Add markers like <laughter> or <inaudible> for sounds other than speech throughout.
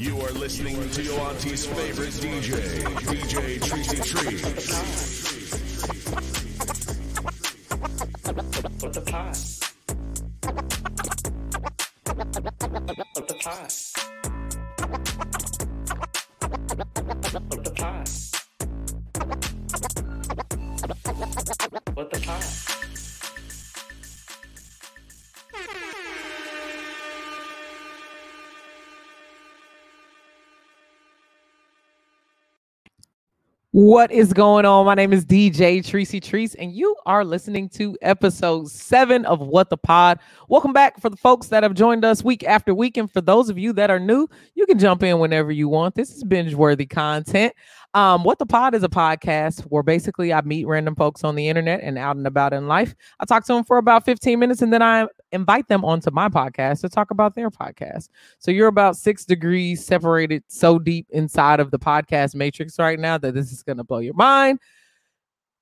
You are listening to your auntie's favorite DJ, DJ Tracy Tree. The? What the Pod? What is going on? My name is DJ Tracy Treese, and you are listening to episode seven of What the Pod. Welcome back for the folks that have joined us week after week. And for those of you that are new, you can jump in whenever you want. This is binge worthy content. Um, what the Pod is a podcast where basically I meet random folks on the internet and out and about in life. I talk to them for about 15 minutes and then I invite them onto my podcast to talk about their podcast. So you're about six degrees separated so deep inside of the podcast matrix right now that this is going to blow your mind.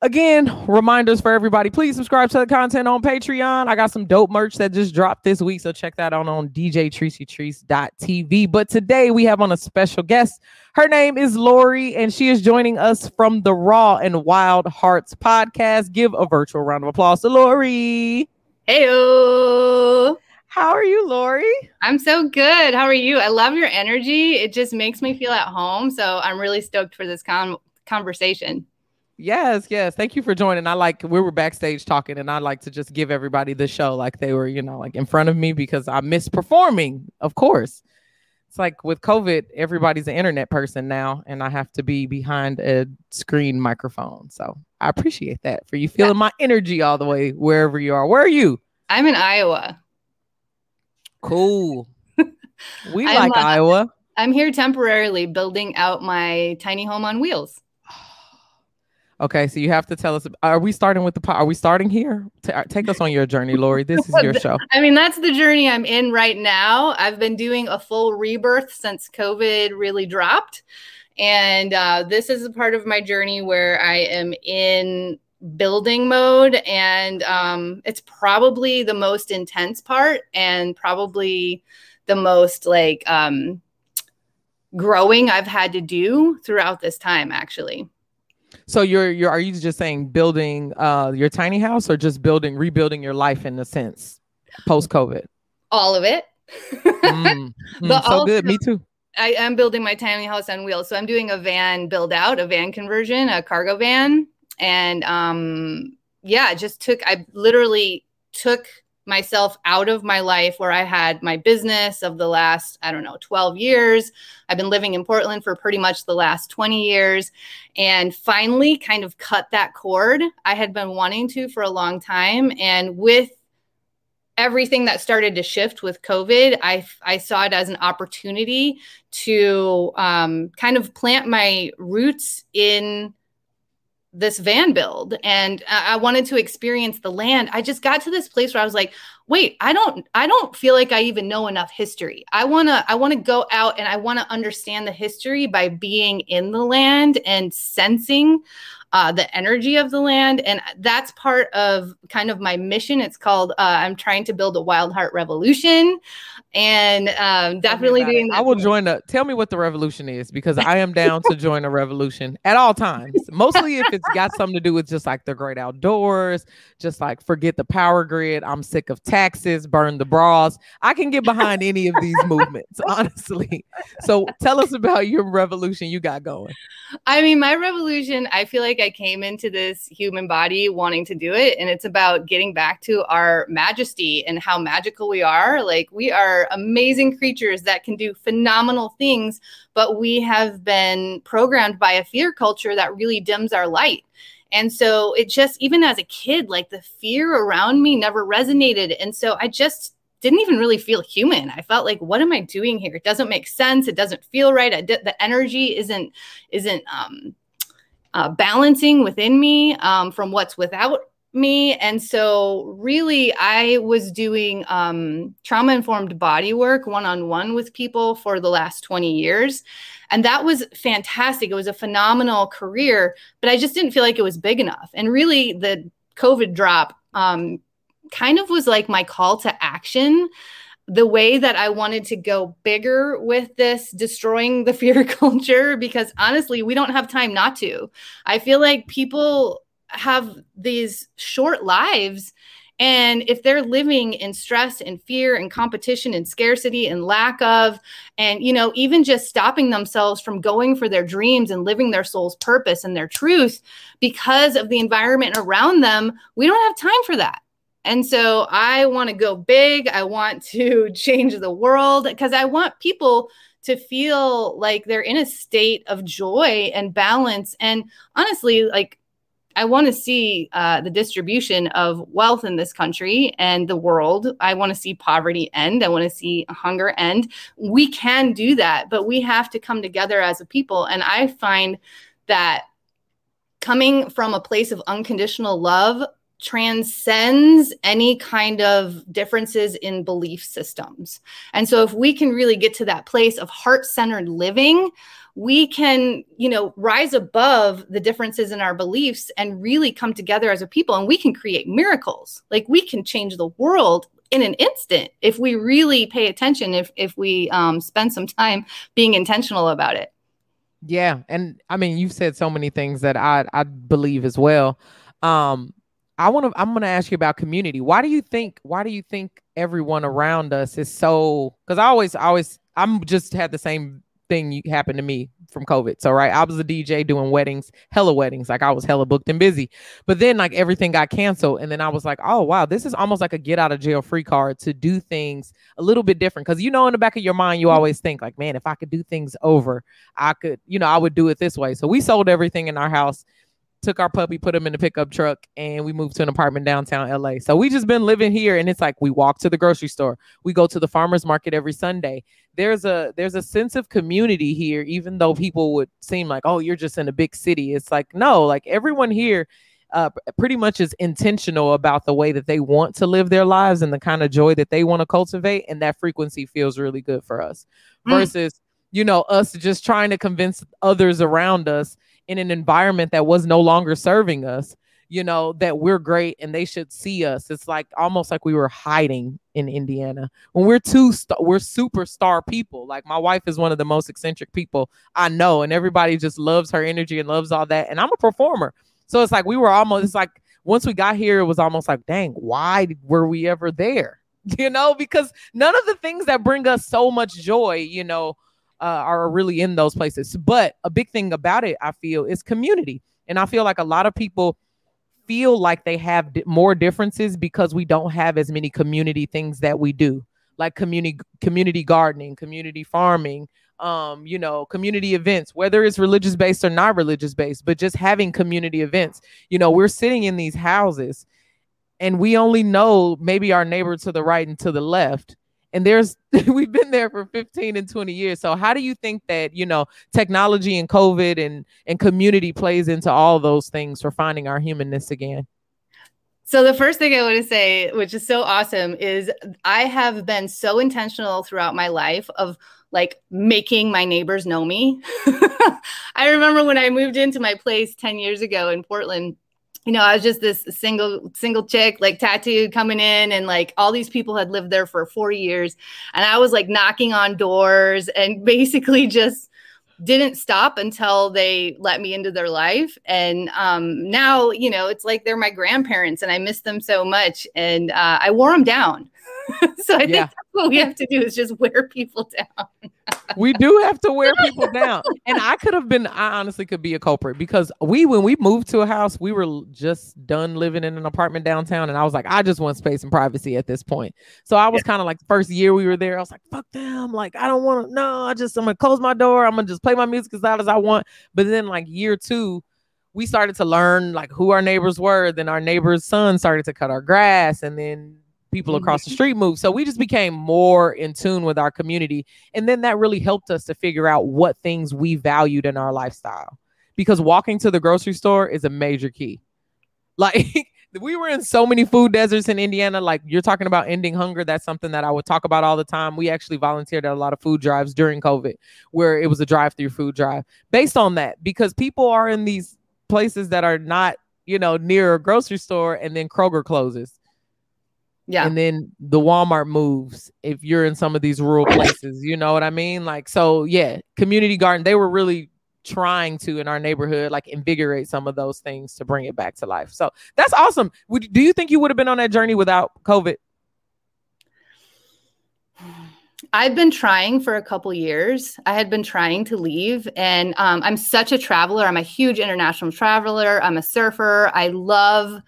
Again, reminders for everybody. Please subscribe to the content on Patreon. I got some dope merch that just dropped this week. So check that out on djtreacytreese.tv. But today we have on a special guest. Her name is Lori, and she is joining us from the Raw and Wild Hearts podcast. Give a virtual round of applause to Lori. Heyo. How are you, Lori? I'm so good. How are you? I love your energy. It just makes me feel at home. So I'm really stoked for this con- conversation. Yes, yes. Thank you for joining. I like we were backstage talking, and I like to just give everybody the show like they were, you know, like in front of me because I miss performing, of course. It's like with COVID, everybody's an internet person now, and I have to be behind a screen microphone. So I appreciate that for you feeling yeah. my energy all the way wherever you are. Where are you? I'm in Iowa. Cool. <laughs> We like uh, Iowa. I'm here temporarily building out my tiny home on wheels. Okay, so you have to tell us. Are we starting with the? Are we starting here? T- uh, take us on your journey, Lori. This is your <laughs> show. I mean, that's the journey I'm in right now. I've been doing a full rebirth since COVID really dropped, and uh, this is a part of my journey where I am in building mode, and um, it's probably the most intense part, and probably the most like um, growing I've had to do throughout this time, actually. So you're you're are you just saying building uh your tiny house or just building rebuilding your life in a sense post COVID? All of it. mm, <laughs> mm, so good. Me too. I am building my tiny house on wheels. So I'm doing a van build out, a van conversion, a cargo van. And um yeah, just took I literally took myself out of my life where I had my business of the last, I don't know, 12 years. I've been living in Portland for pretty much the last 20 years and finally kind of cut that cord. I had been wanting to for a long time. And with everything that started to shift with COVID, I, I saw it as an opportunity to um, kind of plant my roots in this van build and I wanted to experience the land. I just got to this place where I was like, wait, I don't I don't feel like I even know enough history. I want to I want to go out and I want to understand the history by being in the land and sensing uh, the energy of the land. And that's part of kind of my mission. It's called uh, I'm trying to build a wild heart revolution. And um, definitely doing I will join the tell me what the revolution is because I am down to join a revolution at all times. Mostly if it's got something to do with just like the great outdoors, just like forget the power grid. I'm sick of taxes, burn the bras. I can get behind any of these movements, honestly. So tell us about your revolution you got going. I mean, my revolution, I feel like I came into this human body wanting to do it. And it's about getting back to our majesty and how magical we are. Like, we are amazing creatures that can do phenomenal things, but we have been programmed by a fear culture that really dims our light. And so it just, even as a kid, like the fear around me never resonated. And so I just didn't even really feel human. I felt like, what am I doing here? It doesn't make sense. It doesn't feel right. I the energy isn't isn't um, uh, balancing within me um, from what's without me. And so, really, I was doing um, trauma informed body work one on one with people for the last 20 years. And that was fantastic. It was a phenomenal career, but I just didn't feel like it was big enough. And really, the COVID drop um, kind of was like my call to action the way that I wanted to go bigger with this destroying the <laughs> fear culture because honestly, we don't have time not to. I feel like people have these short lives and if they're living in stress and fear and competition and scarcity and lack of, and, you know, even just stopping themselves from going for their dreams and living their soul's purpose and their truth because of the environment around them, we don't have time for that. And so I want to go big. I want to <laughs> change the world because I want people to feel like they're in a state of joy and balance. And honestly, like I want to see uh, the distribution of wealth in this country and the world. I want to see poverty end. I want to see hunger end. We can do that, but we have to come together as a people. And I find that coming from a place of unconditional love transcends any kind of differences in belief systems. And so if we can really get to that place of heart-centered living, we can, you know, rise above the differences in our beliefs and really come together as a people and we can create miracles. Like we can change the world in an instant if we really pay attention if if we um, spend some time being intentional about it. Yeah, and I mean, you've said so many things that I I believe as well. Um, I want to I'm going to ask you about community. Why do you think why do you think everyone around us is so cuz I always always I'm just had the same thing happen to me from COVID. So right, I was a DJ doing weddings, hella weddings. Like I was hella booked and busy. But then like everything got canceled and then I was like, "Oh, wow, this is almost like a get out of jail free card to do things a little bit different cuz you know in the back of your mind you always think like, "Man, if I could do things over, I could, you know, I would do it this way." So we sold everything in our house took our puppy, put him in the pickup truck, and we moved to an apartment downtown LA. So we just been living here, and it's like we walk to the grocery store, we go to the farmers market every Sunday. There's a there's a sense of community here, even though people would seem like, oh, you're just in a big city. It's like no, like everyone here. Uh, pretty much is intentional about the way that they want to live their lives and the kind of joy that they want to cultivate, and that frequency feels really good for us. Mm. Versus, you know, us just trying to convince others around us in an environment that was no longer serving us you know that we're great and they should see us. It's like almost like we were hiding in indiana. When we're two st- we're superstar people. Like my wife is one of the most eccentric people i know and everybody just loves her energy and loves all that and i'm a performer. So it's like we were almost it's like once we got here it was almost like dang why were we ever there? <laughs> You know because none of the things that bring us so much joy you know uh, are really in those places. But a big thing about it, I feel, is community. And I feel like a lot of people feel like they have d- more differences because we don't have as many community things that we do, like community community gardening, community farming, um, you know, community events, whether it's religious based or not religious based, but just having community events. You know, we're sitting in these houses and we only know maybe our neighbor to the right and to the left and there's <laughs> we've been there for 15 and 20 years so how do you think that you know technology and covid and and community plays into all those things for finding our humanness again so the first thing I want to say, which is so awesome, is I have been so intentional throughout my life of like making my neighbors know me. <laughs> I remember when I moved into my place 10 years ago in Portland, you know, I was just this single single chick, like tattooed coming in, and like all these people had lived there for four years, and I was like knocking on doors and <laughs> basically just didn't stop until they let me into their life. And um, now, you know, it's like they're my grandparents, and I miss them so much, and uh, I wore them down. <laughs> so I yeah. think that's what we have to do is just wear people <laughs> down. We do have to wear people down. And I could have been, I honestly could be a culprit because we, when we moved to a house, we were just done living in an apartment downtown. And I was like, I just want space and privacy at this point. So I was yeah. kind of like, first year we were there, I was like, fuck them. Like, I don't want to, no, I just, I'm going to close my door. I'm going to just play my music as loud as I want. But then, like, year two, we started to learn like who our neighbors were. Then our neighbor's son started to cut our grass. And then people across the mm-hmm. street move. So we just became more in tune with our community. And then that really helped us to figure out what things we valued in our lifestyle. Because walking to the grocery store is a major key. <laughs> Like we were in so many food deserts in Indiana. Like you're talking about ending hunger. That's something that I would talk about all the time. We actually volunteered at a lot of food drives during COVID where it was a drive through food drive based on that because people are in these places that are not, you know, near a grocery store and then Kroger closes Yeah. and then the Walmart moves if you're in some of these rural places. You know what I mean? Like, so yeah, community garden, they were really trying to in our neighborhood like invigorate some of those things to bring it back to life. So that's awesome. Would do you think you would have been on that journey without COVID? I've been trying for a couple years. I had been trying to leave, and um, I'm such a traveler. I'm a huge international traveler. I'm a surfer. I love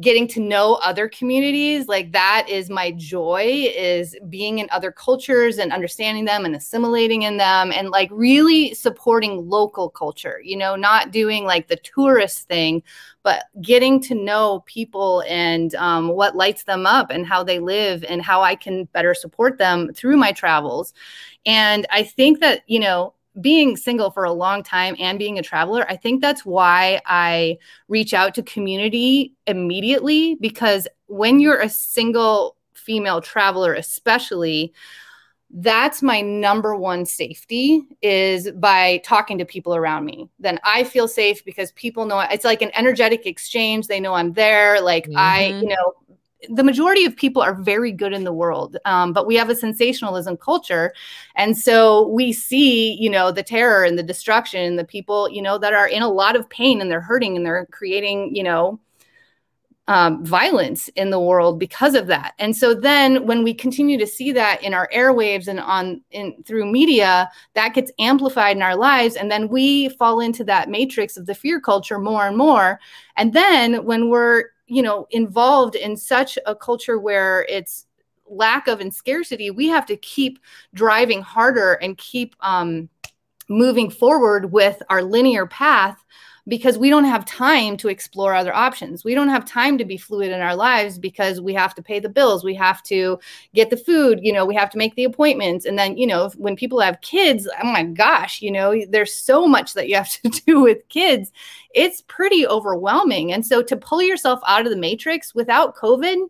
getting to know other communities like that is my joy is being in other cultures and understanding them and assimilating in them and like really supporting local culture you know not doing like the tourist thing but getting to know people and um, what lights them up and how they live and how i can better support them through my travels. And i think that you know being single for a long time and being a traveler, I think that's why I reach out to community immediately because when you're a single female traveler, especially, that's my number one safety is by talking to people around me. Then I feel safe because people know it's like an energetic exchange. They know I'm there. Like I, Mhm. you know, the majority of people are very good in the world, um, but we have a sensationalism culture, and so we see, you know, the terror and the destruction, and the people, you know, that are in a lot of pain and they're hurting and they're creating, you know, um, violence in the world because of that. And so then when we continue to see that in our airwaves and on in through media, that gets amplified in our lives. And then we fall into that matrix of the fear culture more and more. And then when we're, you know, involved in such a culture where it's lack of and scarcity, we have to keep driving harder and keep um, moving forward with our linear path because we don't have time to explore other options. We don't have time to be fluid in our lives because we have to pay the bills, we have to get the food, you know, we have to make the appointments. And then, you know, when people have kids, oh my gosh, you know, there's so much that you have to <laughs> do with kids. It's pretty overwhelming. And so to pull yourself out of the matrix without COVID,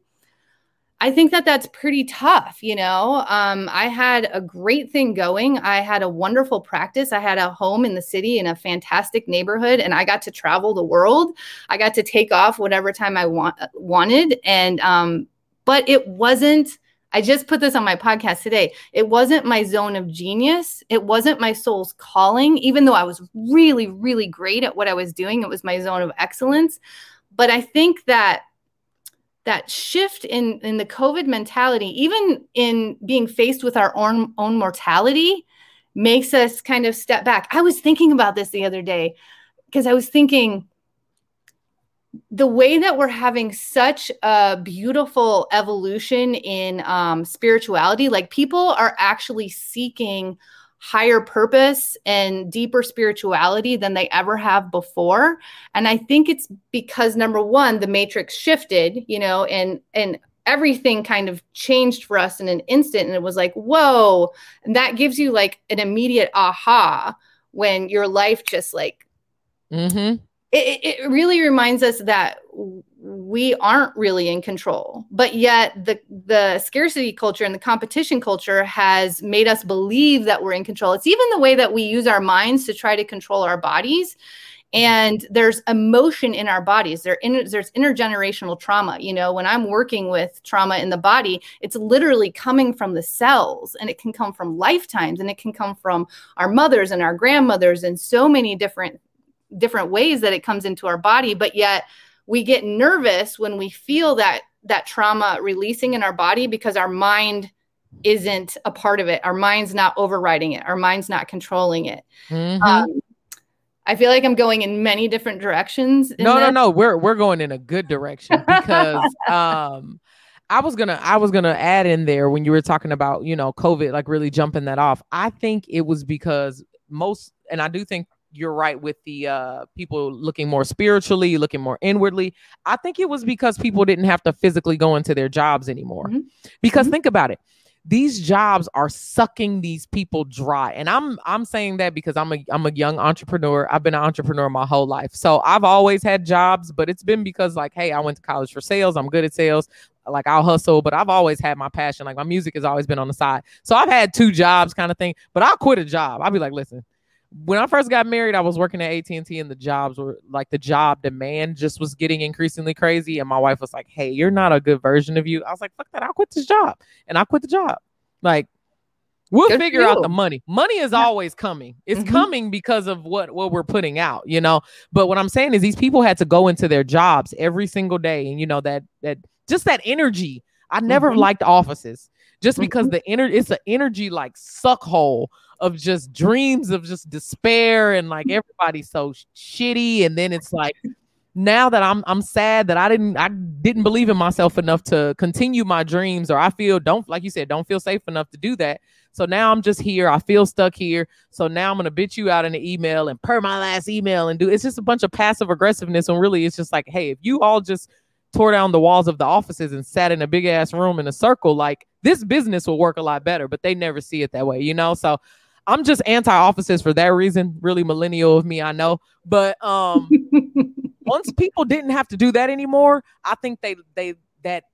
I think that that's pretty tough. You know, um, I had a great thing going. I had a wonderful practice. I had a home in the city in a fantastic neighborhood, and I got to travel the world. I got to take off whatever time I want wanted, and um, but it wasn't. I just put this on my podcast today. It wasn't my zone of genius. It wasn't my soul's calling, even though I was really, really great at what I was doing. It was my zone of excellence. But I think that that shift in in the covid mentality even in being faced with our own own mortality makes us kind of step back. I was thinking about this the other day because i was thinking the way that we're having such a beautiful evolution in um, spirituality like people are actually seeking higher purpose and deeper spirituality than they ever have before. And i think it's because number one the matrix shifted you know and and everything kind of changed for us in an instant. And it was like whoa. And that gives you like an immediate aha when your life just like Mm-hmm. It, it really reminds us that we aren't really in control but yet the the scarcity culture and the competition culture has made us believe that we're in control. It's even the way that we use our minds to try to control our bodies and there's emotion in our bodies. There in, there's intergenerational trauma. You know when i'm working with trauma in the body it's literally coming from the cells and it can come from lifetimes and it can come from our mothers and our grandmothers and so many different different ways that it comes into our body but yet we get nervous when we feel that that trauma releasing in our body because our mind isn't a part of it our mind's not overriding it our mind's not controlling it Mhm. um, i feel like i'm going in many different directions in no, no, no. We're we're going in a good direction because <laughs> um I was gonna I was gonna add in there when you were talking about, you know, COVID, like really jumping that off. I think it was because most and I do think you're right with the uh people looking more spiritually, looking more inwardly. I think it was because people didn't have to physically go into their jobs anymore. Mhm. Because Mhm. think about it. These jobs are sucking these people dry. And I'm I'm saying that because I'm a I'm a young entrepreneur. I've been an entrepreneur my whole life. So I've always had jobs, but it's been because like, hey, I went to college for sales. I'm good at sales. Like I'll hustle, but I've always had my passion. Like my music has always been on the side. So I've had two jobs kind of thing, but I'll quit a job. I'll be like, listen, when I first got married, I was working at AT and T, and the jobs were like the job demand just was getting increasingly crazy. And my wife was like, "Hey, you're not a good version of you." I was like, "Fuck that! I'll quit this job," and I quit the job. Like, we'll Good figure out the money. Money is Yeah. always coming. It's Mhm. coming because of what what we're putting out, you know. But what I'm saying is, these people had to go into their jobs every single day, and you know that that just that energy. I never Mhm. liked offices just because Mhm. the energy it's an energy like suck hole of just dreams of just despair and like mm-hmm. everybody's so shitty and then it's like now that I'm I'm sad that I didn't I didn't believe in myself enough to continue my dreams or I feel don't like you said don't feel safe enough to do that. So now I'm just here. I feel stuck here. So now I'm gonna bitch you out in the email and per my last email and do it's just a bunch of passive aggressiveness and really it's just like hey if you all just tore down the walls of the offices and sat in a big ass room in a circle like this business will work a lot better but they never see it that way you know so i'm just anti offices for that reason really millennial of me i know but um <laughs> once people didn't have to do that anymore i think they they that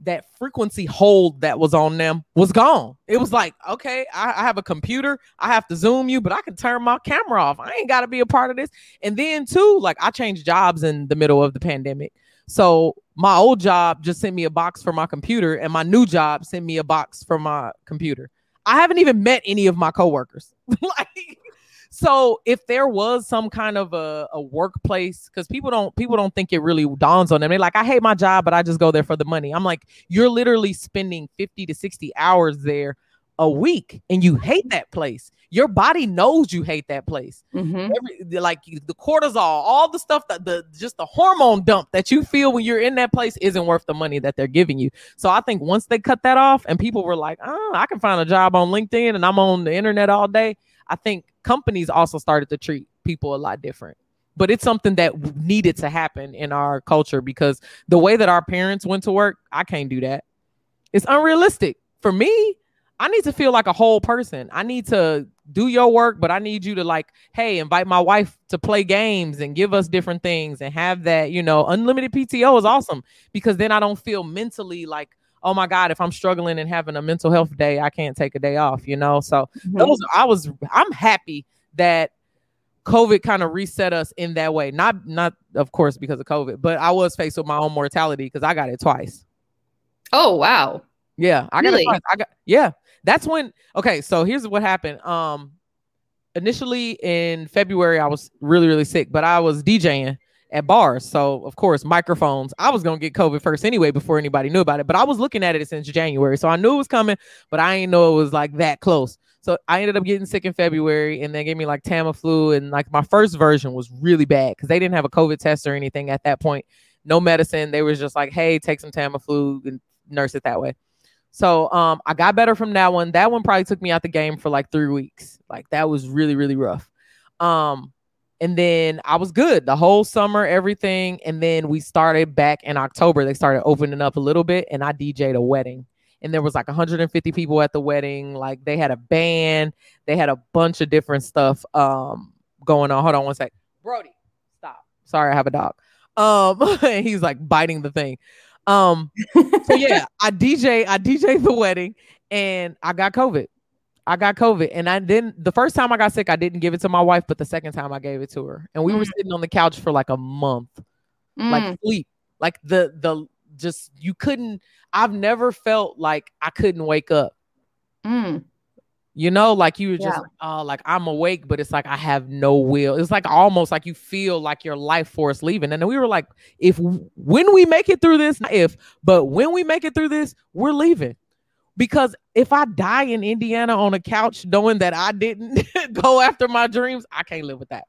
that frequency hold that was on them was gone. It was like okay I, I have a computer i have to zoom you but i can turn my camera off. I ain't got to be a part of this. And then too like i changed jobs in the middle of the pandemic. So my old job just sent me a box for my computer, and my new job sent me a box for my computer. I haven't even met any of my coworkers. <laughs> like, so if there was some kind of a, a workplace, because people don't people don't think it really dawns on them. They're like, I hate my job, but I just go there for the money. I'm like, you're literally spending 50 to 60 hours there a week and you hate that place. Your body knows you hate that place Mhm. every like the cortisol, all the stuff that the just the hormone dump that you feel when you're in that place isn't worth the money that they're giving you. So I think once they cut that off and people were like, oh, I can find a job on LinkedIn and I'm on the internet all day. I think companies also started to treat people a lot different. But it's something that needed to happen in our culture because the way that our parents went to work, I can't do that. It's unrealistic. For me, I need to feel like a whole person. I need to do your work, but I need you to like, hey, invite my wife to play games and give us different things and have that, you know, unlimited PTO is awesome because then I don't feel mentally like, oh my God, if I'm struggling and having a mental health day, I can't take a day off, you know? So Mhm. those I was I'm happy that COVID kind of reset us in that way. Not not of course because of COVID, but I was faced with my own mortality because I got it twice. Oh wow. Yeah, I got Really? it twice. I got yeah. That's when okay, so here's what happened. Um initially in February I was really, really sick, but I was DJing at bars. So of course, microphones. I was gonna get COVID first anyway before anybody knew about it. But I was looking at it since January. So I knew it was coming, but I didn't know it was like that close. So I ended up getting sick in February and they gave me like Tamiflu. And like my first version was really bad because they didn't have a COVID test or anything at that point. No medicine. They was just like, hey, take some Tamiflu and nurse it that way. So um I got better from that one. That one probably took me out the game for like three weeks. Like that was really, really rough. Um and then I was good the whole summer, everything. And then we started back in October. They started opening up a little bit, and I DJ'd a wedding. And there was like 150 people at the wedding. Like they had a band, they had a bunch of different stuff um going on. Hold on one sec. Brody, stop. Sorry, I have a dog. Um, <laughs> and he's like biting the thing. Um, so <laughs> yeah, I DJ, I DJ the wedding, and I got COVID. I got COVID, and I didn't. The first time I got sick, I didn't give it to my wife, but the second time I gave it to her, and we were Mm. sitting on the couch for like a month, Mm. like sleep, like the the just you couldn't. I've never felt like I couldn't wake up. Mm. You know, like you were just Yeah. like, oh, like I'm awake, but it's like I have no will. It's like almost like you feel like your life force leaving. And then we were like, if when we make it through this, not if, but when we make it through this, we're leaving. Because if I die in Indiana on a couch knowing that I didn't <laughs> go after my dreams, I can't live with that.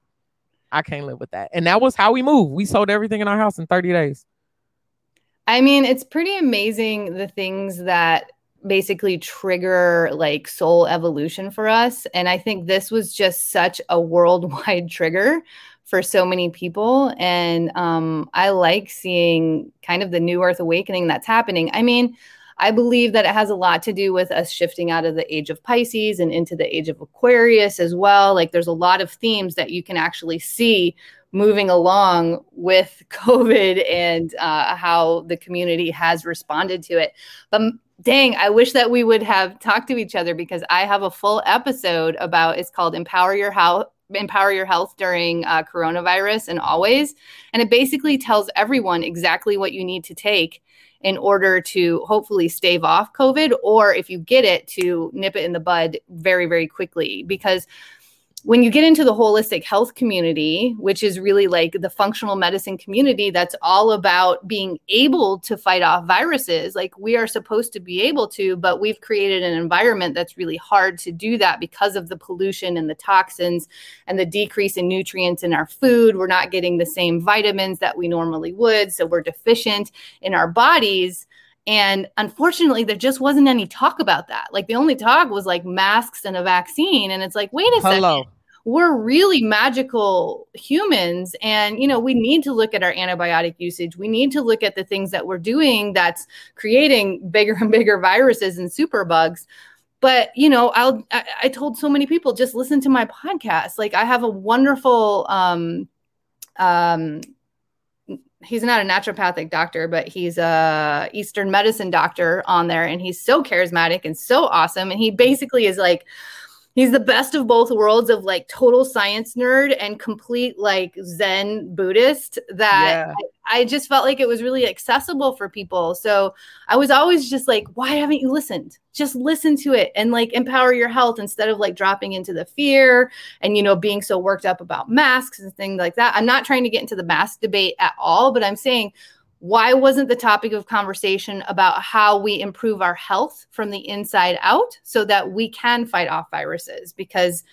I can't live with that. And that was how we moved. We sold everything in our house in 30 days. I mean, it's pretty amazing the things that basically trigger like soul evolution for us. And I think this was just such a worldwide <laughs> trigger for so many people. And um, I like seeing kind of the new earth awakening that's happening. I mean, I believe that it has a lot to do with us shifting out of the age of Pisces and into the age of Aquarius as well. Like there's a lot of themes that you can actually see moving along with <laughs> COVID and uh, how the community has responded to it. But dang, I wish that we would have talked to each other because I have a full episode about it's called Empower Your House. Empower Your Health during uh, coronavirus and always. And it basically tells everyone exactly what you need to take in order to hopefully stave off COVID, or if you get it, to nip it in the bud very, very quickly. Because when you get into the holistic health community, which is really like the functional medicine community that's all about being able to fight off viruses, like we are supposed to be able to, but we've created an environment that's really hard to do that because of the pollution and the toxins and the decrease in nutrients in our food. We're not getting the same vitamins that we normally would. So we're deficient in our bodies. And unfortunately, there just wasn't any talk about that. Like the only talk was like masks and a vaccine. And it's like, wait a Hello. second. We're really magical humans. And, you know, we need to look at our antibiotic usage. We need to look at the things that we're doing that's creating bigger and bigger viruses and superbugs. But, you know, I'll, I, I told so many people just listen to my podcast. Like I have a wonderful, um, um, he's not a naturopathic doctor, but he's a Eastern medicine doctor on there, and he's so charismatic and so awesome. And he basically is like, he's the best of both worlds of like total science nerd and complete like Zen Buddhist. That Yeah. I, I just felt like it was really accessible for people. So I was always just like, why haven't you listened? Just listen to it and like empower your health instead of like dropping into the fear and you know being so worked up about masks and things like that. I'm not trying to get into the mask debate at all, but I'm saying why wasn't the topic of conversation about how we improve our health from the inside out so that we can fight off viruses because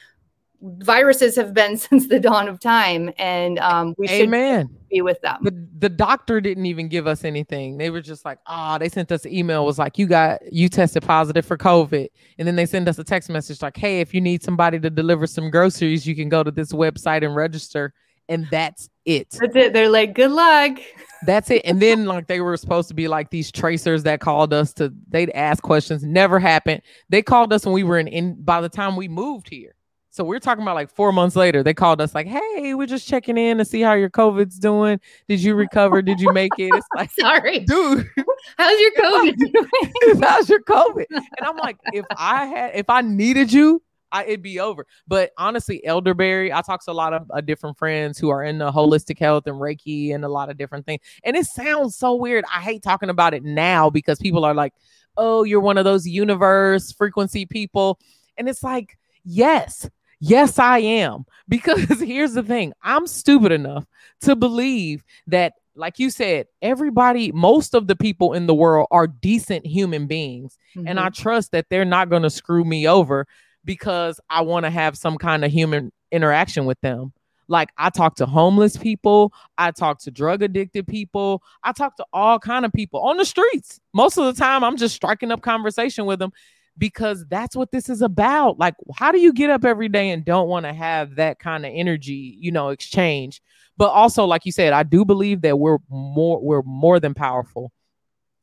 viruses have been <laughs> since the dawn of time and um, we should Amen. be with them The the doctor didn't even give us anything. They were just like, ah, they sent us an email was like, you got you tested positive for COVID. And then they send us a text message like, hey, if you need somebody to deliver some groceries, you can go to this website and register. And that's it. that's it they're like good luck That's it. And then like they were supposed to be like these tracers that called us to they'd ask questions. Never happened. They called us when we were in, in by the time we moved here. So we're talking about like four months later. They called us like, hey, we're just checking in to see how your COVID's doing. Did you recover? Did you make it? It's like, <laughs> sorry dude, <laughs> how's your <laughs> covid doing? how's your COVID? And I'm like, if I had if I needed you, I, it'd be over. But honestly, elderberry, I talk to a lot of uh, different friends who are in the holistic health and Reiki and a lot of different things. And it sounds so weird. I hate talking about it now because people are like, oh, you're one of those universe frequency people. And it's like, yes, yes, I am. <laughs> Because here's the thing I'm stupid enough to believe that, like you said, everybody, most of the people in the world are decent human beings and I trust that they're not going to screw me over because I want to have some kind of human interaction with them. Like I talk to homeless people, I talk to drug addicted people, I talk to all kind of people on the streets. Most of the time I'm just striking up conversation with them because that's what this is about. Like how do you get up every day and don't want to have that kind of energy, you know, exchange? But also like you said, I do believe that we're more we're more than powerful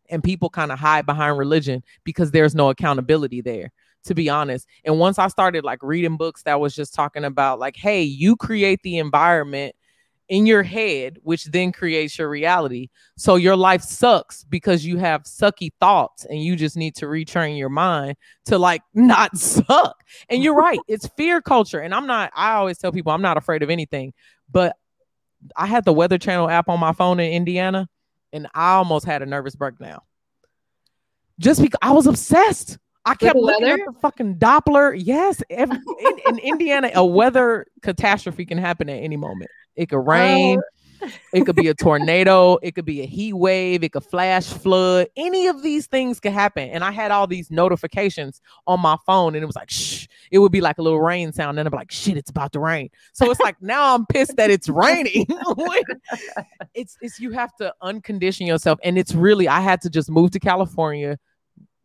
and people kind of hide behind religion because there's no accountability there to be honest and once i started like reading books that was just talking about like hey you create the environment in your head which then creates your reality so your life sucks because you have sucky thoughts and you just need to retrain your mind to like <laughs> not suck and you're right <laughs> it's fear culture and i'm not i always tell people i'm not afraid of anything but i had the weather channel app on my phone in indiana and I almost had a nervous breakdown. Just because I was obsessed. I kept the looking at the fucking Doppler. Yes, every, in, in Indiana, a weather catastrophe can happen at any moment. It could oh. rain. It could be a tornado. It could be a heat wave. It could flash flood. Any of these things could happen. And I had all these notifications on my phone, and it was like, shh. It would be like a little rain sound. And I'm like, shit, it's about to rain. So it's like now I'm pissed that it's raining. <laughs> It's it's you have to uncondition yourself. And it's really I had to just move to California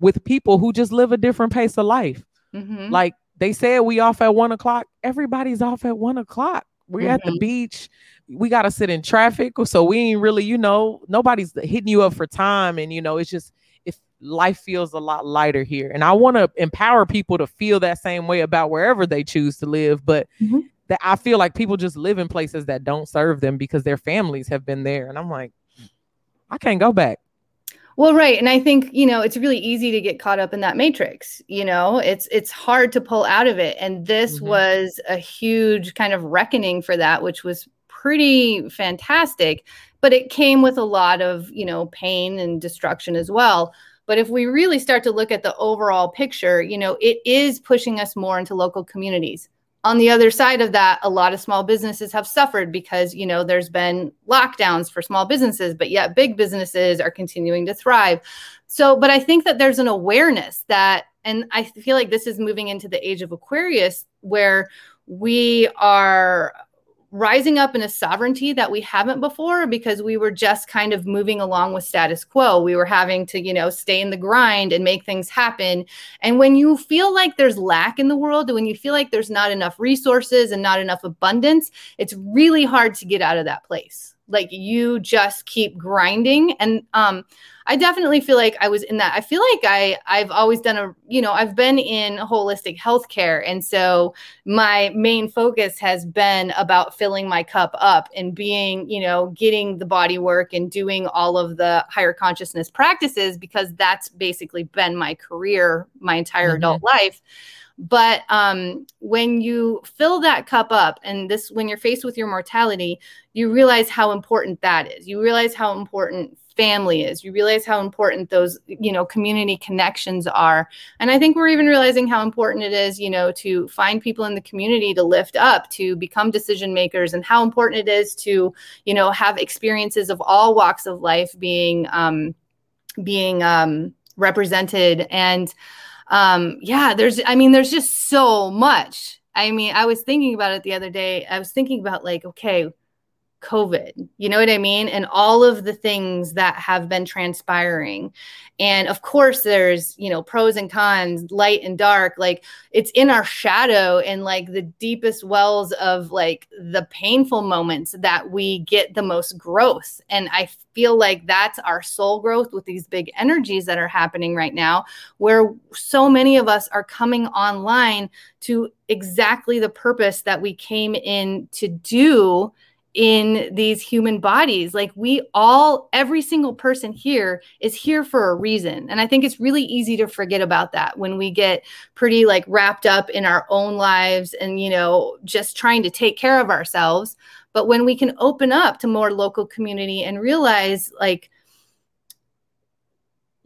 with people who just live a different pace of life. Mhm. Like they said we off at one o'clock. Everybody's off at one o'clock. We're at the Mhm. beach. We gotta sit in traffic. So we ain't really, you know, nobody's hitting you up for time. And you know, it's just if life feels a lot lighter here. And I want to empower people to feel that same way about wherever they choose to live. But Mhm. that I feel like people just live in places that don't serve them because their families have been there. And I'm like, I can't go back. Well, right. And I think, you know, it's really easy to get caught up in that matrix. You know, it's it's hard to pull out of it. And this Mhm. was a huge kind of reckoning for that, which was pretty fantastic. But it came with a lot of, you know, pain and destruction as well. But if we really start to look at the overall picture, you know, it is pushing us more into local communities on the other side of that a lot of small businesses have suffered because you know there's been lockdowns for small businesses but yet big businesses are continuing to thrive. So but i think that there's an awareness that and i feel like this is moving into the age of aquarius where we are rising up in a sovereignty that we haven't before because we were just kind of moving along with status quo we were having to you know stay in the grind and make things happen and when you feel like there's lack in the world, when you feel like there's not enough resources and not enough abundance, it's really hard to get out of that place. Like you just keep grinding. And um, I definitely feel like I was in that. I feel like I I've always done a, you know, I've been in holistic healthcare. And so my main focus has been about filling my cup up and being, you know, getting the body work and doing all of the higher consciousness practices because that's basically been my career my entire Mhm. adult life. But um, when you fill that cup up, and this, when you're faced with your mortality, you realize how important that is. You realize how important family is. You realize how important those, you know, community connections are. And I think we're even realizing how important it is, you know, to find people in the community to lift up, to become decision makers, and how important it is to, you know, have experiences of all walks of life being um, being um, represented. And um, yeah, there's, I mean, there's just so much. I mean, I was thinking about it the other day. I was thinking about like, okay, COVID, you know what I mean? And all of the things that have been transpiring. And of course, there's, you know, pros and cons, light and dark. Like it's in our shadow and like the deepest wells of like the painful moments that we get the most growth. And I feel like that's our soul growth with these big energies that are happening right now, where so many of us are coming online to exactly the purpose that we came in to do in these human bodies. Like we all, every single person here is here for a reason. And I think it's really easy to forget about that when we get pretty like wrapped up in our own lives and, you know, just trying to take care of ourselves. But when we can open up to more local community and realize like,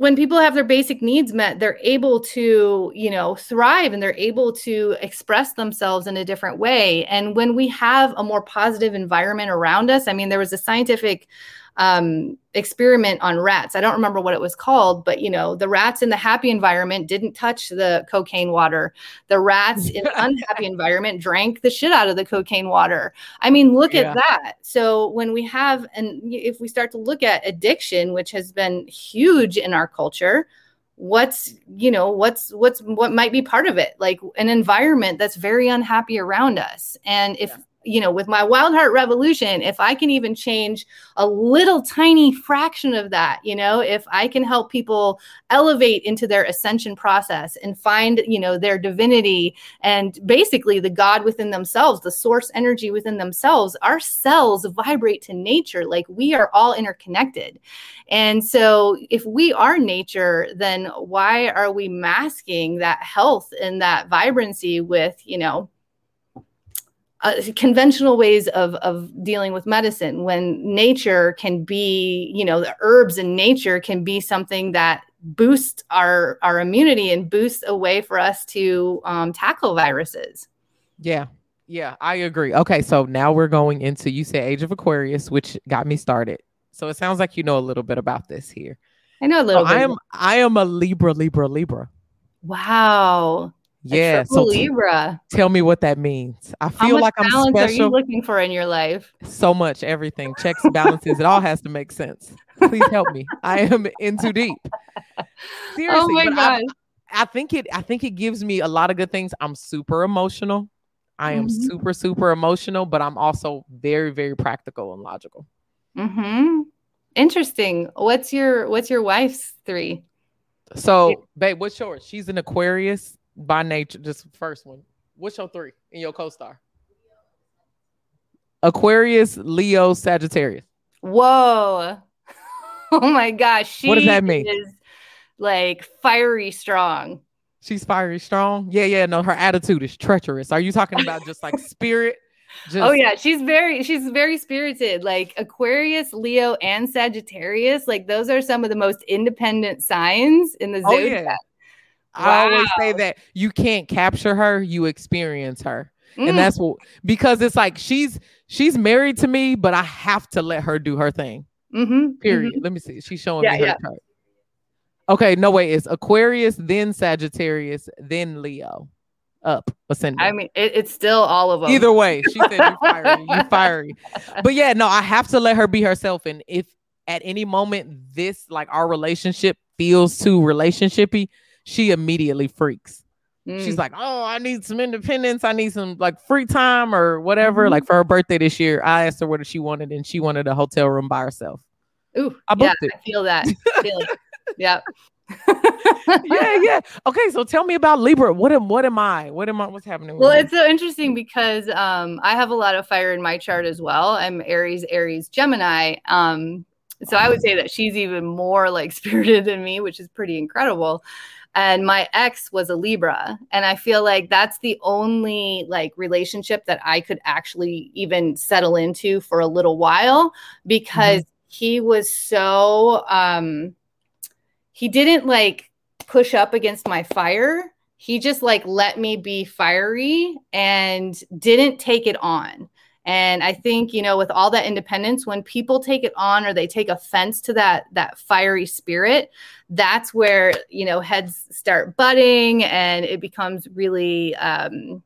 when people have their basic needs met they're able to you know thrive and they're able to express themselves in a different way. And when we have a more positive environment around us i mean there was a scientific um, experiment on rats. I don't remember what it was called but you know the rats in the happy environment didn't touch the cocaine water. The rats in the <laughs> unhappy environment drank the shit out of the cocaine water. I mean look Yeah. at that. So when we have and if we start to look at addiction which has been huge in our culture what's you know what's what's what might be part of it? Like an environment that's very unhappy around us. And if you know with my wild heart revolution if i can even change a little tiny fraction of that you know if i can help people elevate into their ascension process and find you know their divinity and basically the god within themselves the source energy within themselves our cells vibrate to nature like we are all interconnected. And so if we are nature then why are we masking that health and that vibrancy with you know uh, conventional ways of of dealing with medicine when nature can be you know the herbs in nature can be something that boosts our our immunity and boosts a way for us to um, tackle viruses Yeah. Yeah, I agree. Okay, so now we're going into you say Age of Aquarius, which got me started. So it sounds like you know a little bit about this here. i know a So little bit I am I am a Libra, Libra, Libra. wow Yeah. So t- libra tell me what that means. I feel like I'm balance are you looking for in your life So much, everything, checks, balances, it all has to make sense. Please help me. I am in too deep. <laughs> Seriously, oh my but I, god I think it I think it gives me a lot of good things. I'm super emotional. I am Mhm. super, super emotional, but I'm also very, very practical and logical. hmm interesting what's your what's your wife's three So, babe, what's yours? She's an Aquarius by nature. Just first one. What's your three in your co-star? Aquarius, Leo, Sagittarius. whoa <laughs> Oh my gosh, she What does that mean? is like fiery strong. She's fiery strong. Yeah, yeah. No, her attitude is treacherous. Are you talking about just like <laughs> spirit? Just, oh yeah, she's very she's very spirited. Like Aquarius, Leo, and Sagittarius, like those are some of the most independent signs in the Oh, zodiac. Yeah. I always say that you can't capture her, you experience her. Mm, And that's what because it's like she's she's married to me, but I have to let her do her thing. Mm-hmm. Period. Let me see. She's showing Yeah, me her yeah. chart. Okay, no way. It's Aquarius, then Sagittarius, then Leo. Up ascending. I mean, it, it's still all of them. Either way, she said you <laughs> fiery, you fiery. But yeah, no, I have to let her be herself. And if at any moment this like our relationship feels too relationshipy, she immediately freaks. She's Mm. like, "Oh, I need some independence. I need some like free time or whatever." Mhm. Like for her birthday this year, I asked her what she wanted, and she wanted a hotel room by herself. Ooh, I yeah, booked it. I feel that. Feel. <laughs> Yep. yeah, yeah. Okay, so tell me about Libra. What am what am I? What am I? What's happening? Well, me? it's so interesting because um, I have a lot of fire in my chart as well. I'm Aries, Aries, Gemini. Um, so I would say that she's even more like <laughs> spirited than me, which is pretty incredible. And my ex was a Libra, and I feel like that's the only like relationship that I could actually even settle into for a little while because he was so um he didn't like push up against my fire. He just like let me be fiery and didn't take it on and i think you know with all that independence when people take it on or they take offense to that that fiery spirit that's where you know heads start butting and it becomes really um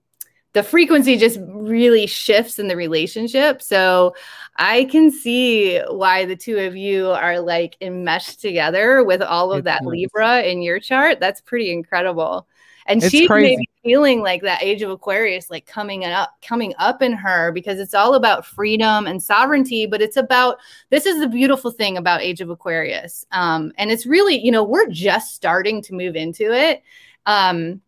the frequency just really shifts in the relationship. So i can see why the two of you are like enmeshed together with all of that libra in your chart. That's pretty incredible and It's she's crazy. maybe feeling like that age of aquarius like coming up coming up in her because it's all about freedom and sovereignty but it's about this is the beautiful thing about age of aquarius um, and it's really you know we're just starting to move into it um,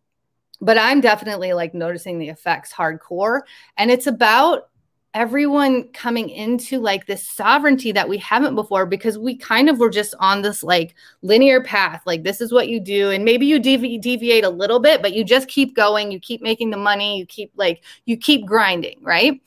but i'm definitely like noticing the effects hardcore and it's about everyone coming into like this sovereignty that we haven't before because we kind of were just on this like linear path like this is what you do. And maybe you devi- deviate a little bit but you just keep going you keep making the money you keep like you keep grinding right?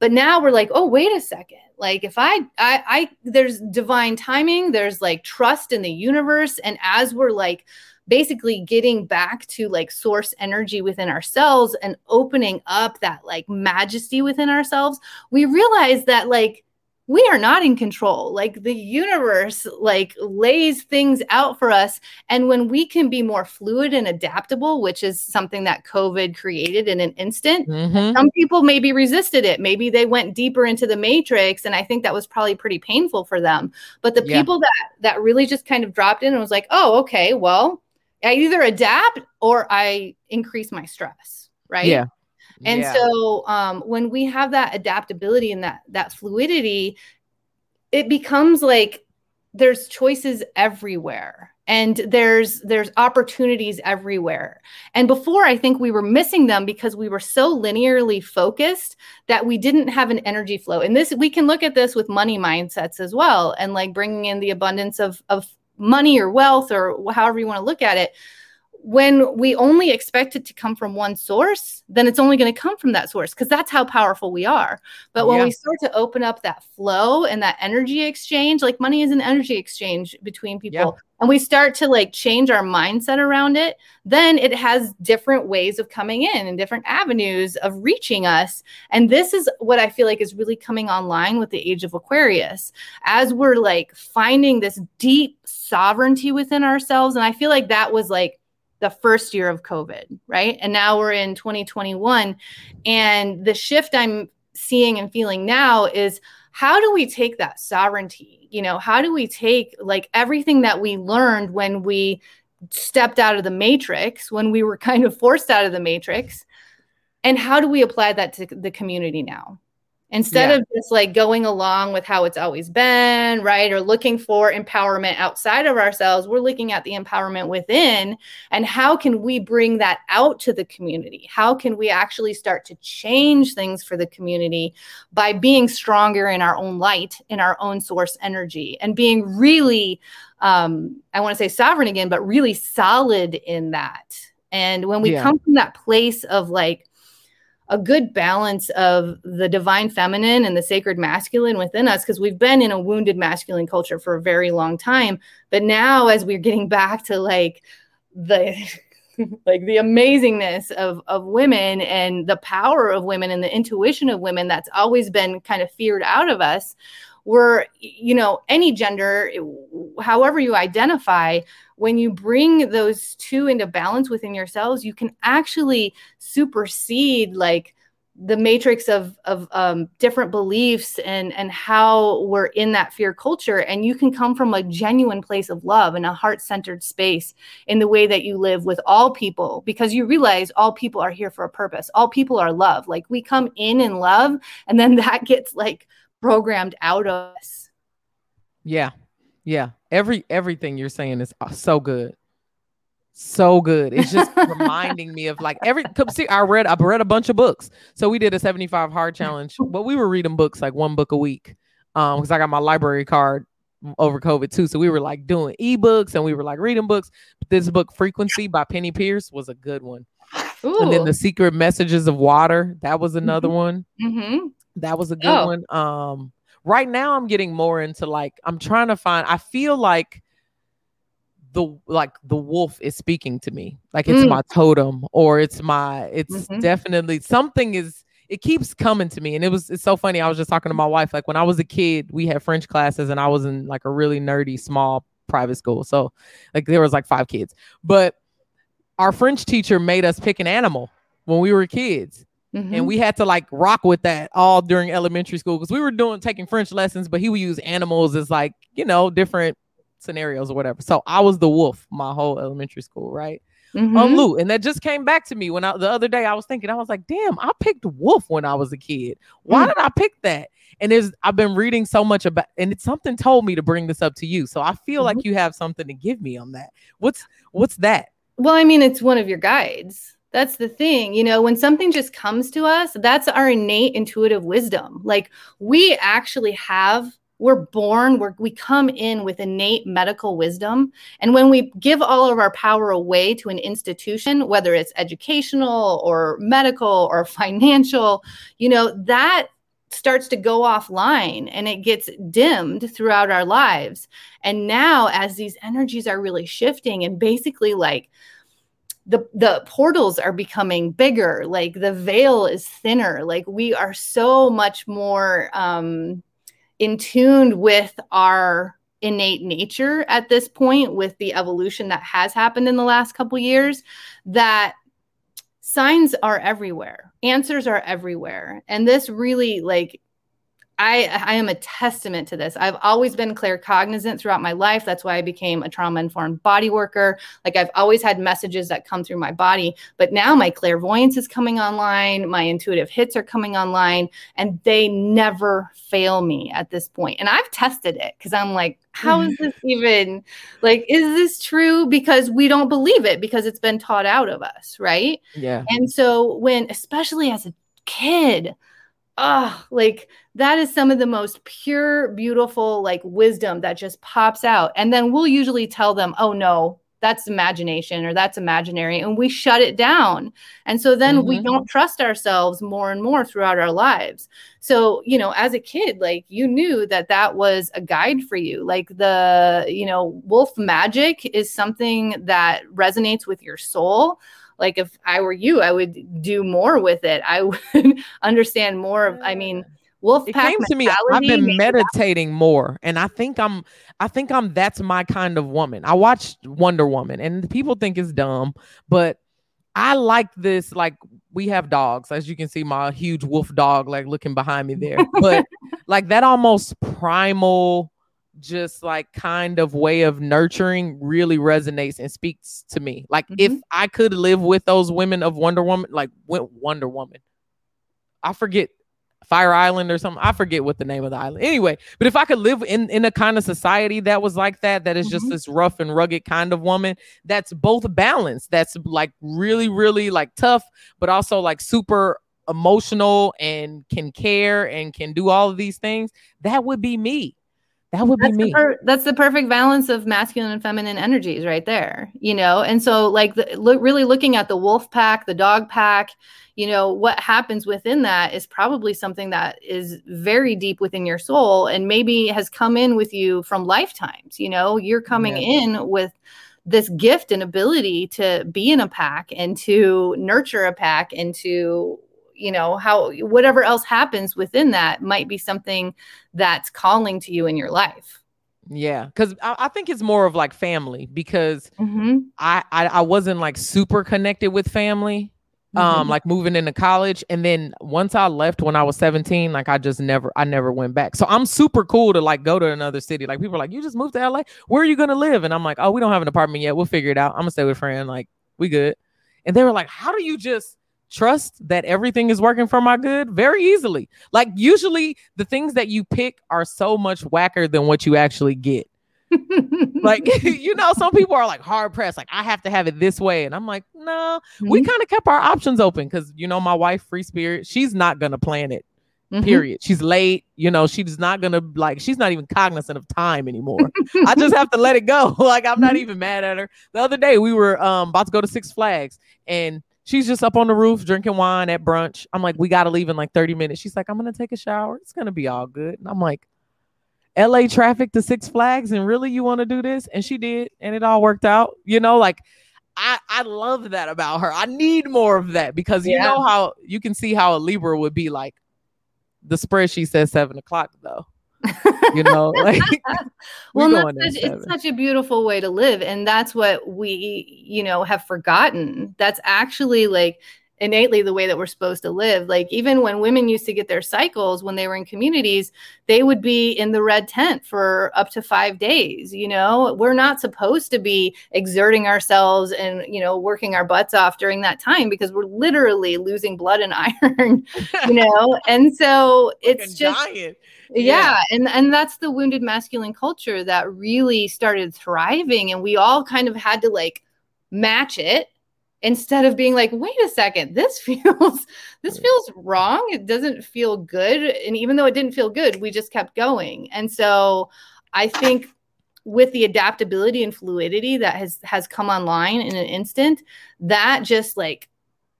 But now we're like oh wait a second. Like if I, I i there's divine timing there's like trust in the universe. And as we're like basically getting back to like source energy within ourselves and opening up that like majesty within ourselves we realize that like we are not in control like the universe like lays things out for us and when we can be more fluid and adaptable which is something that covid created in an instant Mhm. some people maybe resisted it maybe they went deeper into the matrix and i think that was probably pretty painful for them but the Yeah. people that that really just kind of dropped in and was like oh okay well i either adapt or i increase my stress right Yeah. and Yeah. so um, when we have that adaptability and that that fluidity, it becomes like there's choices everywhere and there's there's opportunities everywhere. And before I think we were missing them because we were so linearly focused that we didn't have an energy flow. And this we can look at this with money mindsets as well and like bringing in the abundance of of money or wealth or however you want to look at it when we only expect it to come from one source, then it's only going to come from that source because that's how powerful we are. But when Yeah. we start to open up that flow and that energy exchange, like money is an energy exchange between people, Yeah. and we start to like change our mindset around it, then it has different ways of coming in and different avenues of reaching us. And this is what I feel like is really coming online with the age of Aquarius as we're like finding this deep sovereignty within ourselves. And I feel like that was like, the first year of COVID, right? And now we're in 2021. And the shift I'm seeing and feeling now is how do we take that sovereignty? You know, how do we take like everything that we learned when we stepped out of the matrix, when we were kind of forced out of the matrix? And how do we apply that to the community now? Instead Yeah. of just like going along with how it's always been, right? Or looking for empowerment outside of ourselves, we're looking at the empowerment within and how can we bring that out to the community? How can we actually start to change things for the community by being stronger in our own light, in our own source energy, and being really, um, I want to say sovereign again, but really solid in that. And when we Yeah. come from that place of like, a good balance of the divine feminine and the sacred masculine within us because we've been in a wounded masculine culture for a very long time. But now as we're getting back to like the <laughs> like the amazingness of of women and the power of women and the intuition of women that's always been kind of feared out of us we're you know any gender however you identify when you bring those two into balance within yourselves you can actually supersede like the matrix of of um, different beliefs and and how we're in that fear culture. And you can come from a genuine place of love and a heart-centered space in the way that you live with all people because you realize all people are here for a purpose. All people are love. Like we come in in love and then <laughs> that gets like programmed out of us Yeah. Yeah. Every everything you're saying is uh, so good. So good. It's just <laughs> reminding me of like every see I read I read a bunch of books. So we did a 75 hard challenge, but we were reading books like one book a week. Um because I got my library card over COVID too. So we were like doing ebooks and we were like reading books. This book Frequency by Penny Peirce was a good one. And then The Secret Messages of Water, that was another one. Mhm. That was a good Oh. one. Um, right now I'm getting more into like I'm trying to find. I feel like the like the wolf is speaking to me. Like it's Mm. my totem, or it's my. It's Mhm. definitely something is. It keeps coming to me, and it was. It's so funny. I was just talking to my wife. Like when I was a kid, we had French classes, and I was in like a really nerdy small private school. So, like there was like five kids, but our French teacher made us pick an animal when we were kids Mhm. and we had to like rock with that all during elementary school because we were doing taking French lessons, but he would use animals as like you know different scenarios or whatever. So I was the wolf my whole elementary school, right? Mhm. Um, Loup, and that just came back to me when I the other day I was thinking I was like, damn, I picked wolf when I was a kid. Why Mm. did I pick that? And there's I've been reading so much about, and it's something told me to bring this up to you. So I feel like you have something to give me on that. What's what's that? Well, I mean, it's one of your guides. That's the thing. You know, when something just comes to us, that's our innate intuitive wisdom. Like we actually have, we're born, we're, we come in with innate medical wisdom. And when we give all of our power away to an institution, whether it's educational or medical or <laughs> financial, you know, that starts to go offline and it gets dimmed throughout our lives. And now, as these energies are really shifting and basically like the the portals are becoming bigger, like the veil is thinner, like we are so much more um, in tune with our innate nature at this point with the evolution that has happened in the last couple years that signs are everywhere answers are everywhere. And this really like I I am a testament to this. I've always been claircognizant throughout my life. That's why I became a trauma informed body worker. Like I've always had messages that come through my body, but now my clairvoyance is coming online, my intuitive hits are coming online, and they never fail me at this point. And I've tested it because I'm like, how is this <laughs> even like is this true because we don't believe it because it's been taught out of us, right? Yeah. And so when especially as a kid, oh, like that is some of the most pure, beautiful, like wisdom that just pops out. And then we'll usually tell them, oh no, that's imagination or that's imaginary. And we shut it down. And so then we Mhm. don't trust ourselves more and more throughout our lives. So, you know, as a kid, like you knew that that was a guide for you. Like the, you know, wolf magic is something that resonates with your soul like if i were you i would do more with it. I <laughs> would understand more of i mean wolf it came to me i've been meditating more and i think i'm i think i'm that's my kind of woman. I watched wonder woman and people think it's dumb but i like this like we have dogs. As you can see my huge wolf dog like looking behind me there. But <laughs> like that almost primal just like kind of way of nurturing really resonates and speaks to me like if Mhm. i could live with those women of wonder woman like Wo- wonder woman i forget Fire Island or something. I forget what the name of the island. Anyway, but if I could live in in a kind of society that was like that, that is just Mhm. this rough and rugged kind of woman, that's both balanced. That's like really, really like tough, but also like super emotional and can care and can do all of these things. That would be me. That would that's be the, me. per- that's the perfect balance of masculine and feminine energies right there you know and so like the, look really looking at the wolf pack the dog pack you know what happens within that is probably something that is very deep within your soul and maybe has come in with you from lifetimes you know you're coming Yeah. in with this gift and ability to be in a pack and to nurture a pack and to you know how whatever else happens within that might be something that's calling to you in your life. Yeah, because I, I think it's more of like family because mm-hmm. I, I I wasn't like super connected with family. um like moving into college. And then once i left when i was 17 like i just never i never went back. So i'm super cool to like go to another city. Like people are like you just moved to la where are you gonna live? And i'm like oh we don't have an apartment yet. We'll figure it out. I'm gonna stay with a friend. Like we good. And they were like how do you just trust that everything is working for my good very easily like usually the things that you pick are so much whacker than what you actually get <laughs> like <laughs> you know some people are like hard pressed like i have to have it this way and i'm like no we Mm-hmm. kind of kept our options open because you know my wife free spirit she's not gonna plan it Mhm. period she's late you know she's not gonna like she's not even cognizant of time anymore i just have to let it go <laughs> like i'm not Mhm. even mad at her the other day we were um about to go to six flags and she's just up on the roof drinking wine at brunch i'm like we gotta leave in like 30 minutes she's like i'm gonna take a shower it's gonna be all good and i'm like LA traffic to Six Flags and really you want to do this? And she did, and it all worked out. You know, like I I love that about her. I need more of that because you Yeah. know how you can see how a Libra would be like. The spreadsheet says seven o'clock though. You know, <laughs> like <laughs> well, that's such, it's such a beautiful way to live, and that's what we, you know, have forgotten. That's actually like innately the way that we're supposed to live. Like even when women used to get their cycles when they were in communities, they would be in the red tent for up to five days. You know, we're not supposed to be exerting ourselves and you know working our butts off during that time because we're literally losing blood and <laughs> iron. You know, and so it's just dying. Yeah. and and that's the wounded masculine culture that really started thriving. And we all kind of had to like match it instead of being like wait a second. This <laughs> feels this feels wrong. It doesn't feel good. And even though it didn't feel good we just kept going. And so i think with the adaptability and fluidity that has has come online in an instant that just like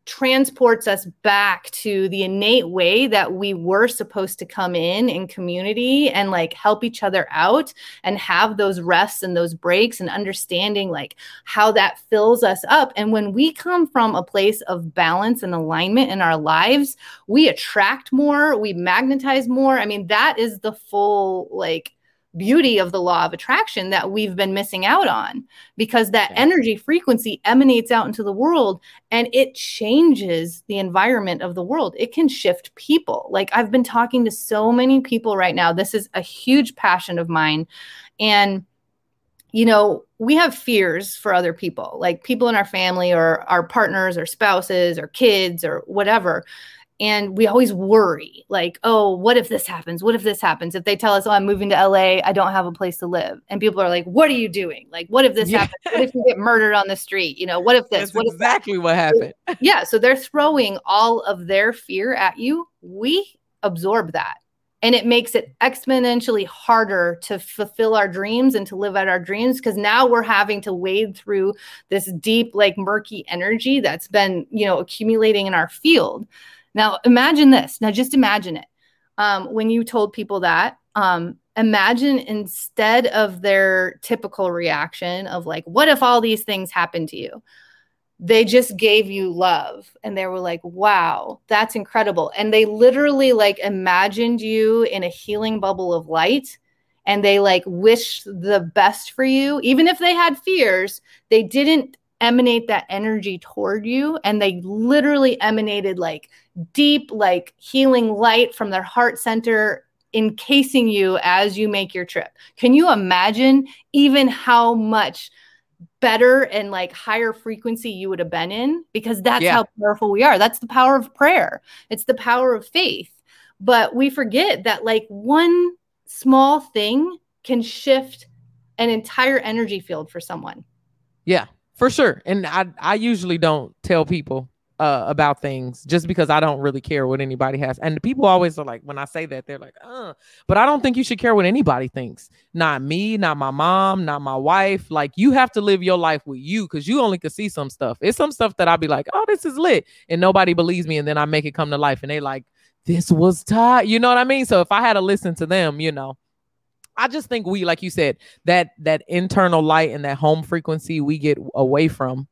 transports us back to the innate way that we were supposed to come in in community and like help each other out and have those rests and those breaks and understanding like how that fills us up. And when we come from a place of balance and alignment in our lives we attract more we magnetize more. I mean that is the full like beauty of the law of attraction that we've been missing out on because that energy frequency emanates out into the world and it changes the environment of the world. It can shift people. Like I've been talking to so many people right now. This is a huge passion of mine. And you know, we have fears for other people, like people in our family or our partners or spouses or kids or whatever. And we always worry, like, oh, what if this happens? What if this happens? If they tell us, oh, I'm moving to LA, I don't have a place to live. And people are like, what are you doing? Like, what if this Yeah. happens? What if you get murdered on the street? You know, what if this? That's what exactly what happened. <laughs> yeah so they're throwing all of their fear at you we absorb that and it makes it exponentially harder to fulfill our dreams and to live out our dreams because now we're having to wade through this deep like murky energy that's been you know accumulating in our field now imagine this. Now just imagine it. Um, when you told people that um, imagine instead of their typical reaction of like what if all these things happen to you? They just gave you love and they were like wow that's incredible. And they literally like imagined you in a healing bubble of light and they like wished the best for you. Even if they had fears they didn't emanate that energy toward you and they literally emanated like deep like healing light from their heart center encasing you as you make your trip can you imagine even how much better and like higher frequency you would have been in because that's Yeah. how powerful we are. That's the power of prayer. It's the power of faith. but we forget that like one small thing can shift an entire energy field for someone. Yeah, for sure. And I I usually don't tell people uh about things just because I don't really care what anybody has. And people always are like when I say that they're like, "Uh." But I don't think you should care what anybody thinks. Not me, not my mom, not my wife. Like you have to live your life with you cuz you only can see some stuff. It's some stuff that I'll be like, "Oh, this is lit." And nobody believes me and then I make it come to life and they like, "This was tight." You know what I mean? So if I had to listen to them, you know, I just think we, like you said, that that internal light and that home frequency we get away from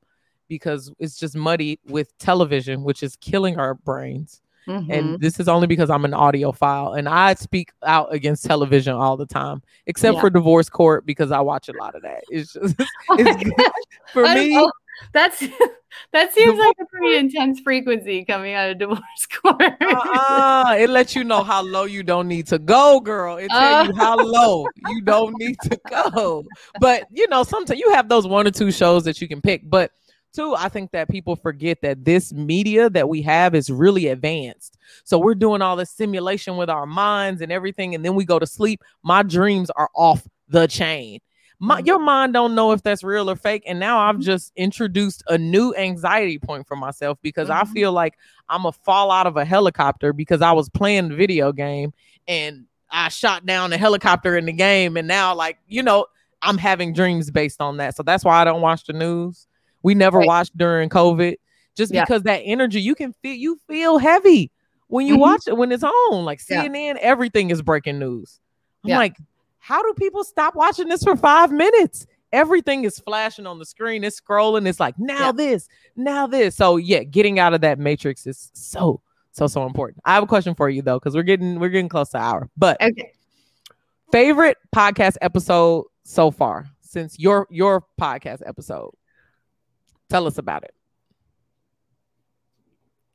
because it's just muddy with television, which is killing our brains. Mhm. And this is only because I'm an audiophile and I speak out against television all the time, except Yeah. for divorce court because I watch a lot of that. It's just Oh <laughs> <laughs> it's, for I me. That's <laughs> that seems like a pretty intense frequency coming out of divorce court. Uh-uh. It lets you know how low you don't need to go, girl. It tell you how low you don't need to go. But you know, sometimes you have those one or two shows that you can pick. But two, I think that people forget that this media that we have is really advanced. So we're doing all this simulation with our minds and everything, and then we go to sleep. My dreams are off the chain. My, Mhm. your mind don't know if that's real or fake. And now I've just introduced a new anxiety point for myself because I Mhm. feel like I'm a fall out of a helicopter because I was playing the video game and I shot down the helicopter in the game. And now, like, you know, I'm having dreams based on that. So that's why I don't watch the news. We never Right. watched during COVID just Yeah. because that energy you can feel, you feel heavy when you Mhm. watch it, when it's on. Like Yeah. CNN, everything is breaking news. I'm Yeah. like, how do people stop watching this for five minutes? Everything is flashing on the screen. It's scrolling. It's like now Yeah. this, now this. So yeah, getting out of that matrix is so so so important. I have a question for you though, because we're getting we're getting close to hour. But okay. favorite podcast episode so far since your your podcast episode. Tell us about it.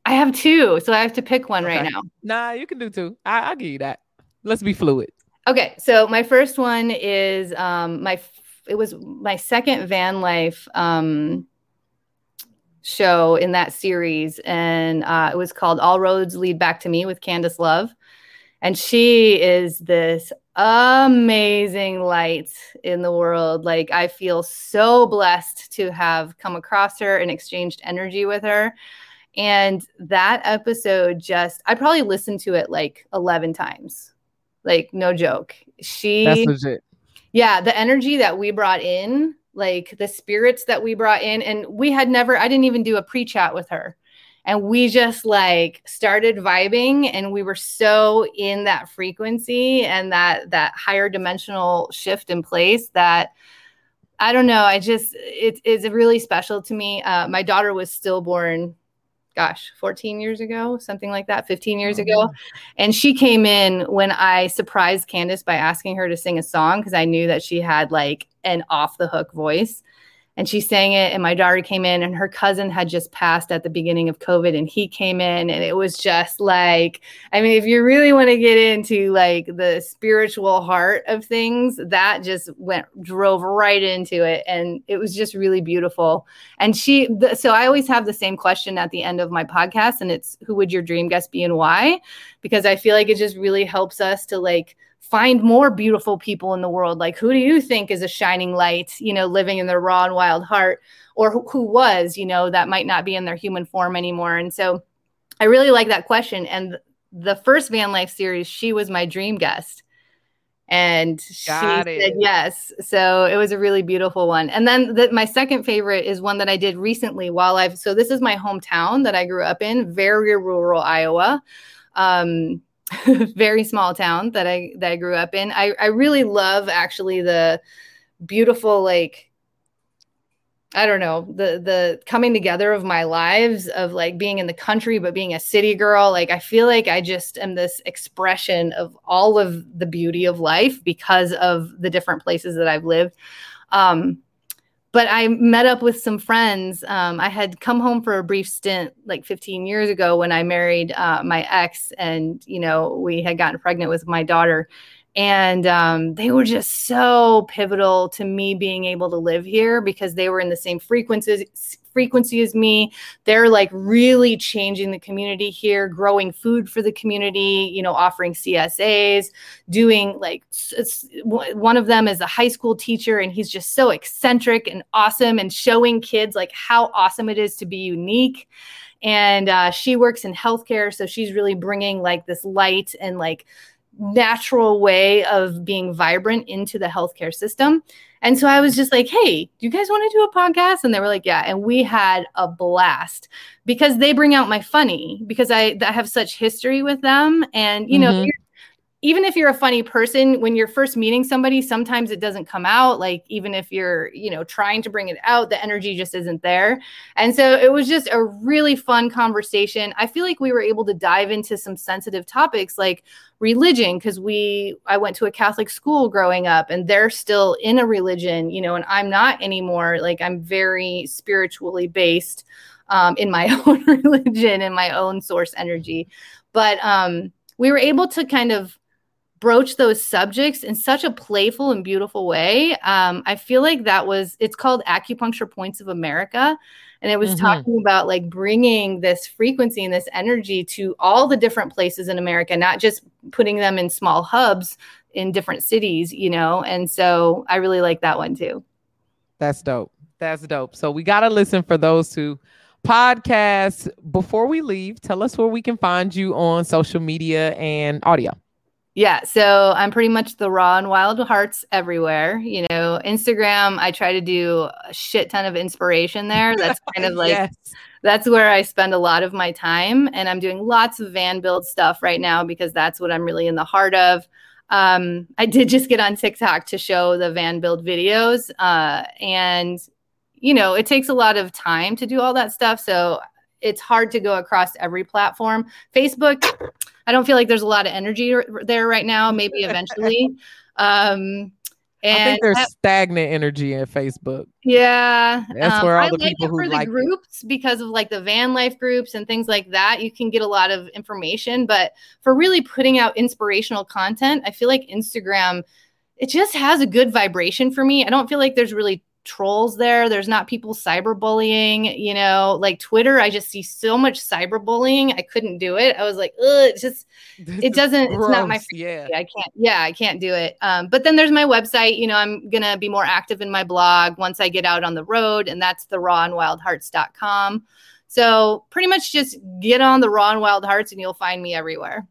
I have two, so I have to pick one right now. Nah, you can do two. I, I'll give you that. Let's be fluid. Okay, so my first one is um my f- it was my second van life um show in that series and uh it was called All Roads Lead Back to Me with Candace Love. And she is this amazing light in the world. Like I feel so blessed to have come across her and exchanged energy with her. And that episode just I probably listened to it like 11 times. Like no joke. She yeah, the energy that we brought in, like the spirits that we brought in, and we had never, I didn't even do a pre chat with her. And we just like started vibing and we were so in that frequency and that that higher dimensional shift in place that I don't know. I just it is really special to me. Uh, my daughter was stillborn, gosh, 14 years ago, something like that, 15 years ago. And she came in when I surprised Candace by asking her to sing a song because I knew that she had like an off the hook voice. And she sang it, and my daughter came in, and her cousin had just passed at the beginning of COVID, and he came in, and it was just like, I mean, if you really want to get into like the spiritual heart of things, that just went drove right into it, and it was just really beautiful. And she, the, so I always have the same question at the end of my podcast, and it's who would your dream guest be and why? Because I feel like it just really helps us to like find more beautiful people in the world. Like, who do you think is a shining light, you know, living in their raw and wild heart, or who, who was, you know, that might not be in their human form anymore? And so I really like that question. And the first van life series, she was my dream guest. And she Got said yes. So it was a really beautiful one. And then the, my second favorite is one that I did recently while I've, so this is my hometown that I grew up in, very rural Iowa. Um, <laughs> very small town that I that I grew up in. I I really love actually the beautiful like I don't know the the coming together of my lives of like being in the country but being a city girl. Like I feel like I just am this expression of all of the beauty of life because of the different places that I've lived. Um, but I met up with some friends. Um, I had come home for a brief stint like 15 years ago when I married uh, my ex, and you know we had gotten pregnant with my daughter. And um, they were just so pivotal to me being able to live here because they were in the same frequencies frequency as me. They're like really changing the community here growing food for the community you know offering csas doing like one of them is a high school teacher and he's just so eccentric and awesome and showing kids like how awesome it is to be unique. And uh, she works in healthcare so she's really bringing like this light and like natural way of being vibrant into the healthcare system. And so I was just like, hey, do you guys want to do a podcast? And they were like, yeah. And we had a blast because they bring out my funny because I, I have such history with them. And, you mm-hmm. know, even if you're a funny person when you're first meeting somebody sometimes it doesn't come out like even if you're you know trying to bring it out the energy just isn't there. And so it was just a really fun conversation. I feel like we were able to dive into some sensitive topics like religion because we i went to a catholic school growing up and they're still in a religion you know and i'm not anymore. Like i'm very spiritually based um, in my <laughs> own religion and my own source energy. But um we were able to kind of broach those subjects in such a playful and beautiful way. Um, I feel like that was, it's called Acupuncture Points of America. And it was mm-hmm. talking about like bringing this frequency and this energy to all the different places in America, not just putting them in small hubs in different cities, you know? And so I really like that one too. That's dope. That's dope. So we got to listen for those who podcast. Before we leave, tell us where we can find you on social media and audio. Yeah, so I'm pretty much the raw and wild hearts everywhere. You know, Instagram, I try to do a shit ton of inspiration there. That's kind of <laughs> like yes. that's where I spend a lot of my time. And I'm doing lots of van build stuff right now because that's what I'm really in the heart of. Um, I did just get on TikTok to show the van build videos. Uh, and you know, it takes a lot of time to do all that stuff. So it's hard to go across every platform. Facebook, I don't feel like there's a lot of energy there right now. Maybe eventually. <laughs> um, and I think there's stagnant energy in Facebook. Yeah, that's um, where all the like people who for like the groups it. because of like the van life groups and things like that. You can get a lot of information, but for really putting out inspirational content, I feel like Instagram it just has a good vibration for me. I don't feel like there's really trolls there. There's not people cyberbullying, you know, like Twitter. I just see so much cyberbullying. I couldn't do it. I was like, Ugh, it's just, it doesn't, it's not my, yeah, I can't, yeah, I can't do it. Um, but then there's my website, you know, I'm going to be more active in my blog once I get out on the road and that's the raw and wild hearts.com. So pretty much just get on the raw and wild hearts and you'll find me everywhere.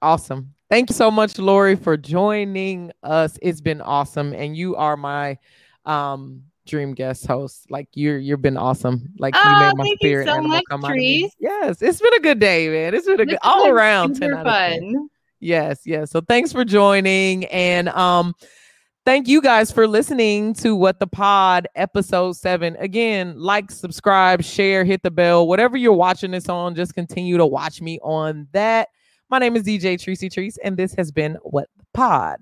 Awesome. Thank you so much, Lori, for joining us. It's been awesome. And you are my um dream guest host. Like you're you've been awesome. Like oh, you made my thank spirit you so animal come out. Yes, it's been a good day, man. It's been a good all around 10 out of 10. Yes, yes. So thanks for joining and um thank you guys for listening to what the pod episode 7 again like subscribe share hit the bell whatever you're watching this on just continue to watch me on that my name is dj tracy trees and this has been what the pod